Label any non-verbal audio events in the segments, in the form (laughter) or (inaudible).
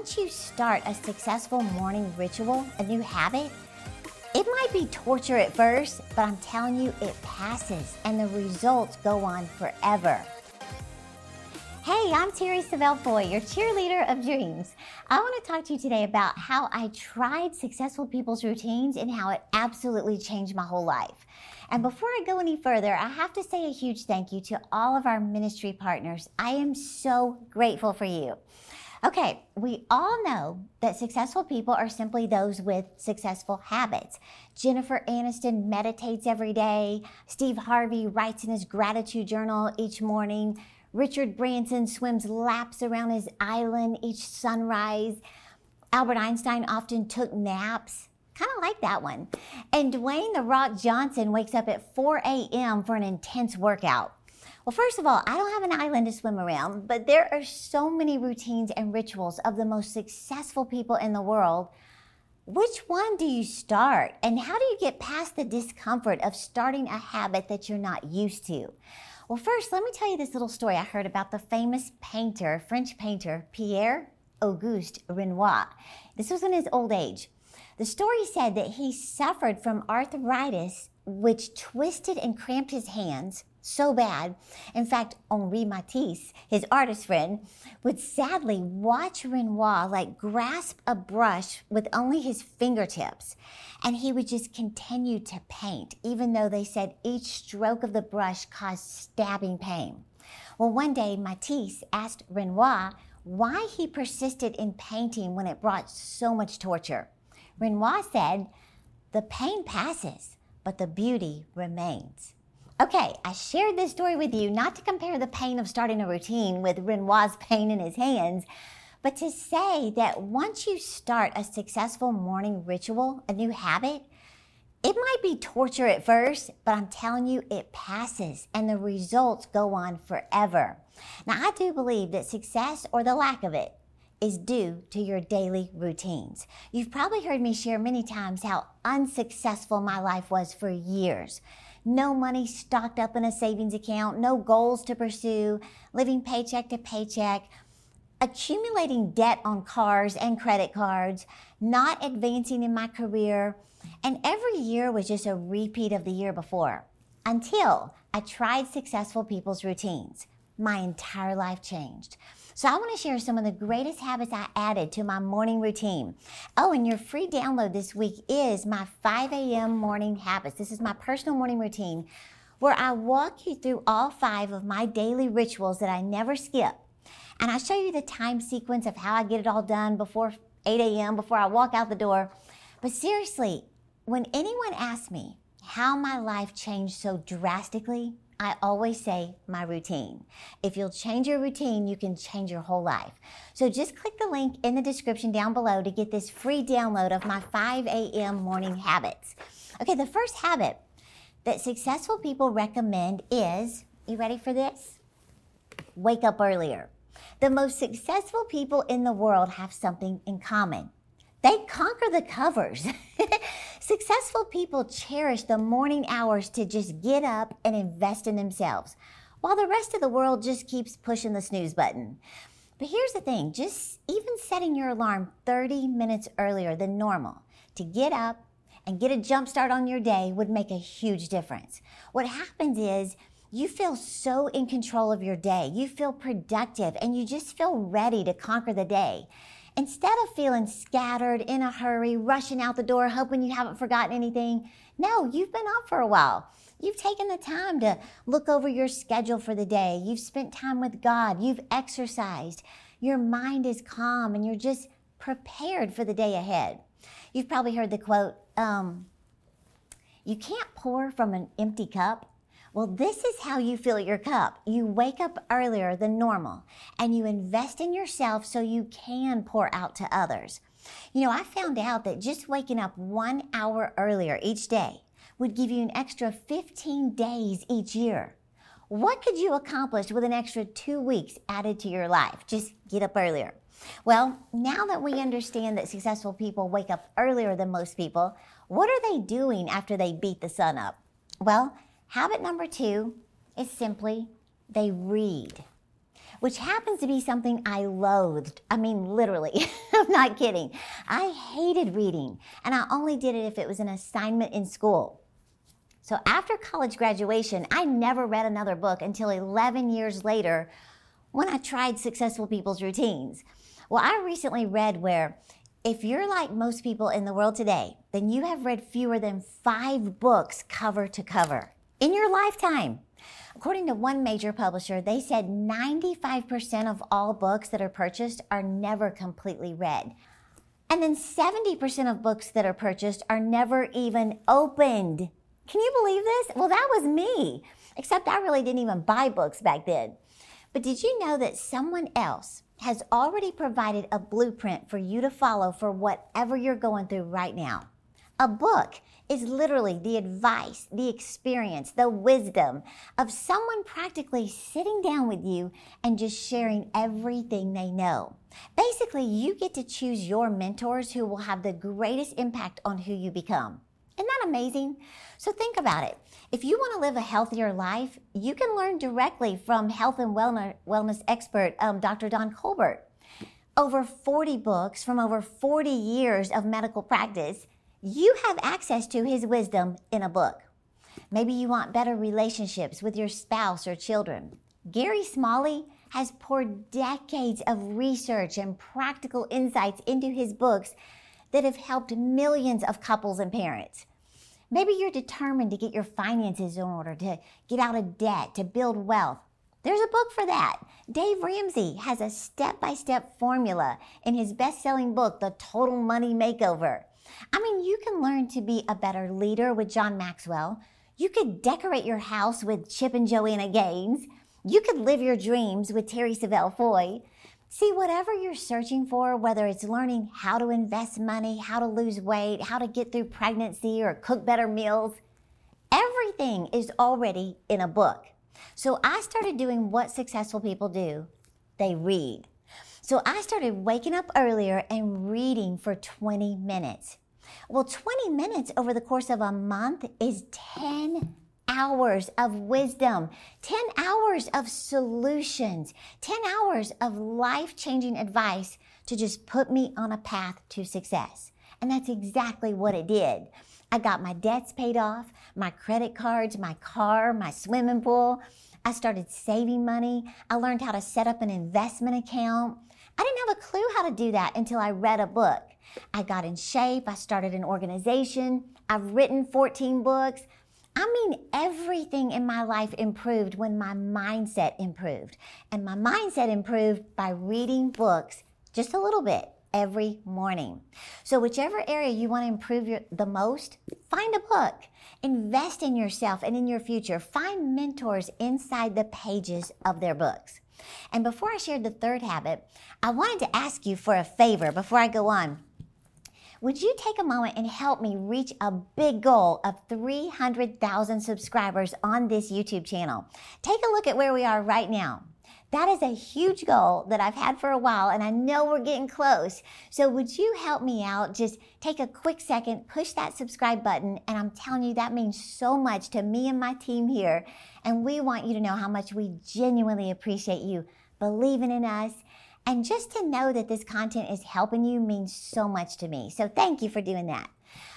once you start a successful morning ritual, a new habit, it might be torture at first, but I'm telling you, it passes and the results go on forever. Hey, I'm Terri Savelle Foy, your cheerleader of dreams. I want to talk to you today about how I tried successful people's routines and how it absolutely changed my whole life. And before I go any further, I have to say a huge thank you to all of our ministry partners. I am so grateful for you. Okay, we all know that successful people are simply those with successful habits. Jennifer Aniston meditates every day. Steve Harvey writes in his gratitude journal each morning. Richard Branson swims laps around his island each sunrise. Albert Einstein often took naps. Kind of like that one. And Dwayne The Rock Johnson wakes up at 4 a.m. for an intense workout. Well, first of all, I don't have an island to swim around, but there are so many routines and rituals of the most successful people in the world. Which one do you start? And how do you get past the discomfort of starting a habit that you're not used to? Well, first, let me tell you this little story I heard about the famous painter, French painter, Pierre Auguste Renoir. This was in his old age. The story said that he suffered from arthritis, which twisted and cramped his hands so bad. In fact, Henri Matisse, his artist friend, would sadly watch Renoir like grasp a brush with only his fingertips. And he would just continue to paint, even though they said each stroke of the brush caused stabbing pain. Well, one day Matisse asked Renoir why he persisted in painting when it brought so much torture. Renoir said, The pain passes, but the beauty remains. Okay, I shared this story with you not to compare the pain of starting a routine with Renoir's pain in his hands, but to say that once you start a successful morning ritual, a new habit, it might be torture at first, but I'm telling you, it passes and the results go on forever. Now, I do believe that success or the lack of it is due to your daily routines. You've probably heard me share many times how unsuccessful my life was for years no money stocked up in a savings account, no goals to pursue, living paycheck to paycheck, accumulating debt on cars and credit cards, not advancing in my career, and every year was just a repeat of the year before until I tried successful people's routines. My entire life changed. So I want to share some of the greatest habits I added to my morning routine. Oh, and your free download this week is my 5 a.m. morning habits. This is my personal morning routine where I walk you through all five of my daily rituals that I never skip. And I show you the time sequence of how I get it all done before 8 a.m., before I walk out the door. But seriously, when anyone asks me how my life changed so drastically, I always say my routine. If you'll change your routine, you can change your whole life. So just click the link in the description down below to get this free download of my 5 a.m. morning habits. Okay, the first habit that successful people recommend is you ready for this? Wake up earlier. The most successful people in the world have something in common. They conquer the covers. (laughs) Successful people cherish the morning hours to just get up and invest in themselves, while the rest of the world just keeps pushing the snooze button. But here's the thing just even setting your alarm 30 minutes earlier than normal to get up and get a jump start on your day would make a huge difference. What happens is you feel so in control of your day, you feel productive, and you just feel ready to conquer the day. Instead of feeling scattered, in a hurry, rushing out the door, hoping you haven't forgotten anything, no, you've been up for a while. You've taken the time to look over your schedule for the day. You've spent time with God. You've exercised. Your mind is calm and you're just prepared for the day ahead. You've probably heard the quote, um, you can't pour from an empty cup. Well, this is how you fill your cup. You wake up earlier than normal and you invest in yourself so you can pour out to others. You know, I found out that just waking up one hour earlier each day would give you an extra 15 days each year. What could you accomplish with an extra two weeks added to your life? Just get up earlier. Well, now that we understand that successful people wake up earlier than most people, what are they doing after they beat the sun up? Well, Habit number two is simply they read. which happens to be something I loathed. I mean, literally, (laughs) I'm not kidding. I hated reading, and I only did it if it was an assignment in school. So after college graduation, I never read another book until 11 years later when I tried Successful People's Routines. Well, I recently read where if you're like most people in the world today, then you have read fewer than five books cover to cover in your lifetime. According to one major publisher, they said 95% of all books that are purchased are never completely read. And then 70% of books that are purchased are never even opened. Can you believe this? Well, that was me, except I really didn't even buy books back then. But did you know that someone else has already provided a blueprint for you to follow for whatever you're going through right now. A book is literally the advice, the experience, the wisdom of someone practically sitting down with you and just sharing everything they know. Basically, you get to choose your mentors who will have the greatest impact on who you become. Isn't that amazing? So think about it. If you want to live a healthier life, you can learn directly from health and wellness expert um, Dr. Don Colbert. Over 40 books from over 40 years of medical practice, you have access to his wisdom in a book. Maybe you want better relationships with your spouse or children. Gary Smalley has poured decades of research and practical insights into his books that have helped millions of couples and parents. Maybe you're determined to get your finances in order, to get out of debt, to build wealth. There's a book for that. Dave Ramsey has a step by step formula in his best selling book, The Total Money Makeover. I mean, you can learn to be a better leader with John Maxwell. You could decorate your house with Chip and Joanna Gaines. You could live your dreams with Terri Savelle Foy. See, whatever you're searching for, whether it's learning how to invest money, how to lose weight, how to get through pregnancy, or cook better meals, everything is already in a book. So I started doing what successful people do they read. So I started waking up earlier and reading for 20 minutes. Well, 20 minutes over the course of a month is 10 hours of wisdom, 10 hours of solutions, 10 hours of life changing advice to just put me on a path to success. And that's exactly what it did. I got my debts paid off, my credit cards, my car, my swimming pool. I started saving money. I learned how to set up an investment account. I didn't have a clue how to do that until I read a book. I got in shape. I started an organization. I've written 14 books. I mean, everything in my life improved when my mindset improved. And my mindset improved by reading books just a little bit every morning. So, whichever area you want to improve your, the most, find a book. Invest in yourself and in your future. Find mentors inside the pages of their books. And before I share the third habit, I wanted to ask you for a favor before I go on. Would you take a moment and help me reach a big goal of 300,000 subscribers on this YouTube channel? Take a look at where we are right now. That is a huge goal that I've had for a while, and I know we're getting close. So, would you help me out? Just take a quick second, push that subscribe button, and I'm telling you that means so much to me and my team here. And we want you to know how much we genuinely appreciate you believing in us and just to know that this content is helping you means so much to me. So thank you for doing that.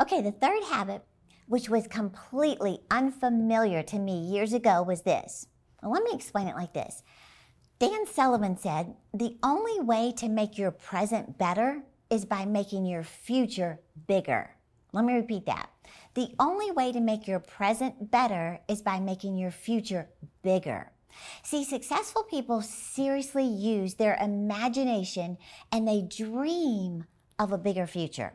Okay, the third habit, which was completely unfamiliar to me years ago, was this. Well, let me explain it like this. Dan Sullivan said, The only way to make your present better is by making your future bigger. Let me repeat that. The only way to make your present better is by making your future bigger. See, successful people seriously use their imagination and they dream of a bigger future.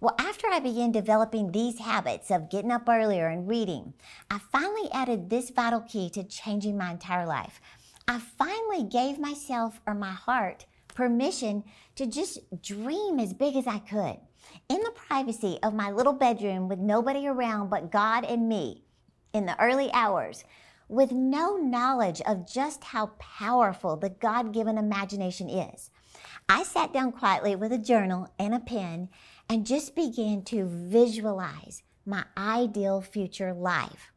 Well, after I began developing these habits of getting up earlier and reading, I finally added this vital key to changing my entire life. I finally gave myself or my heart permission to just dream as big as I could in the privacy of my little bedroom with nobody around but God and me in the early hours with no knowledge of just how powerful the God given imagination is. I sat down quietly with a journal and a pen and just began to visualize my ideal future life.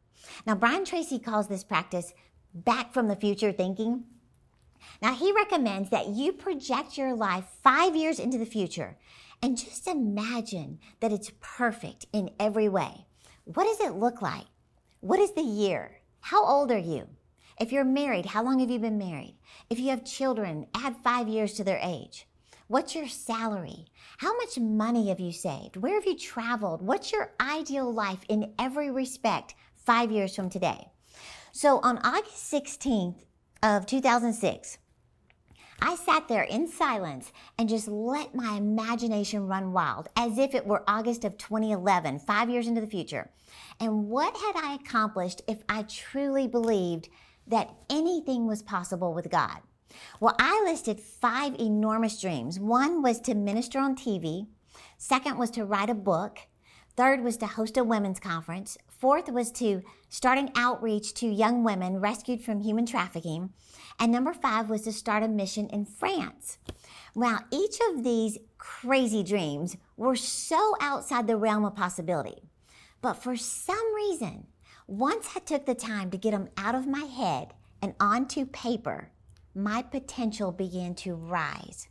Now, Brian Tracy calls this practice back from the future thinking. Now, he recommends that you project your life five years into the future and just imagine that it's perfect in every way. What does it look like? What is the year? How old are you? If you're married, how long have you been married? If you have children, add five years to their age. What's your salary? How much money have you saved? Where have you traveled? What's your ideal life in every respect five years from today? So on August 16th of 2006, I sat there in silence and just let my imagination run wild as if it were August of 2011, five years into the future. And what had I accomplished if I truly believed that anything was possible with God? Well, I listed five enormous dreams. One was to minister on TV, second was to write a book, third was to host a women's conference, fourth was to start an outreach to young women rescued from human trafficking, and number five was to start a mission in France. Now, each of these crazy dreams were so outside the realm of possibility. But for some reason, once I took the time to get them out of my head and onto paper, my potential began to rise.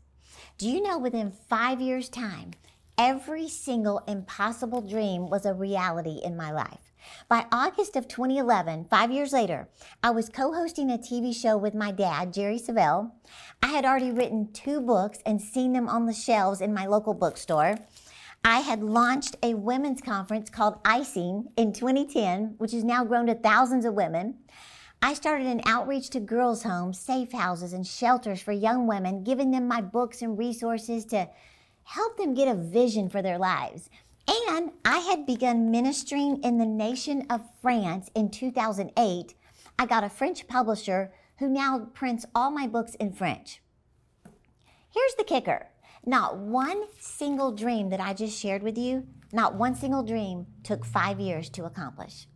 Do you know within five years' time, every single impossible dream was a reality in my life? By August of 2011, five years later, I was co hosting a TV show with my dad, Jerry Savelle. I had already written two books and seen them on the shelves in my local bookstore. I had launched a women's conference called Icing in 2010, which has now grown to thousands of women. I started an outreach to girls' homes, safe houses, and shelters for young women, giving them my books and resources to help them get a vision for their lives. And I had begun ministering in the nation of France in 2008. I got a French publisher who now prints all my books in French. Here's the kicker not one single dream that I just shared with you, not one single dream took five years to accomplish.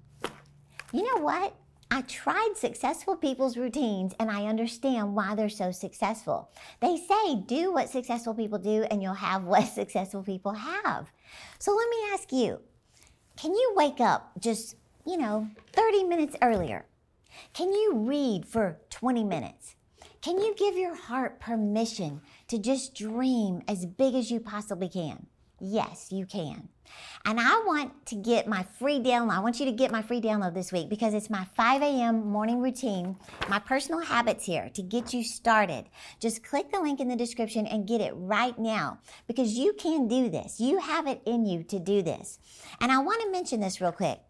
You know what? I tried successful people's routines and I understand why they're so successful. They say do what successful people do and you'll have (laughs) what successful people have. So let me ask you can you wake up just, you know, 30 minutes earlier? Can you read for 20 minutes? Can you give your heart permission to just dream as big as you possibly can? Yes, you can. And I want to get my free download. I want you to get my free download this week because it's my 5 a.m. morning routine, my personal habits here to get you started. Just click the link in the description and get it right now because you can do this. You have it in you to do this. And I want to mention this real quick.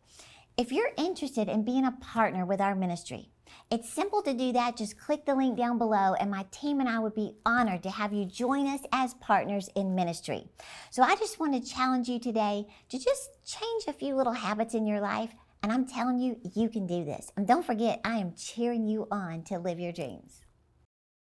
If you're interested in being a partner with our ministry, it's simple to do that. Just click the link down below, and my team and I would be honored to have you join us as partners in ministry. So I just want to challenge you today to just change a few little habits in your life. And I'm telling you, you can do this. And don't forget, I am cheering you on to live your dreams.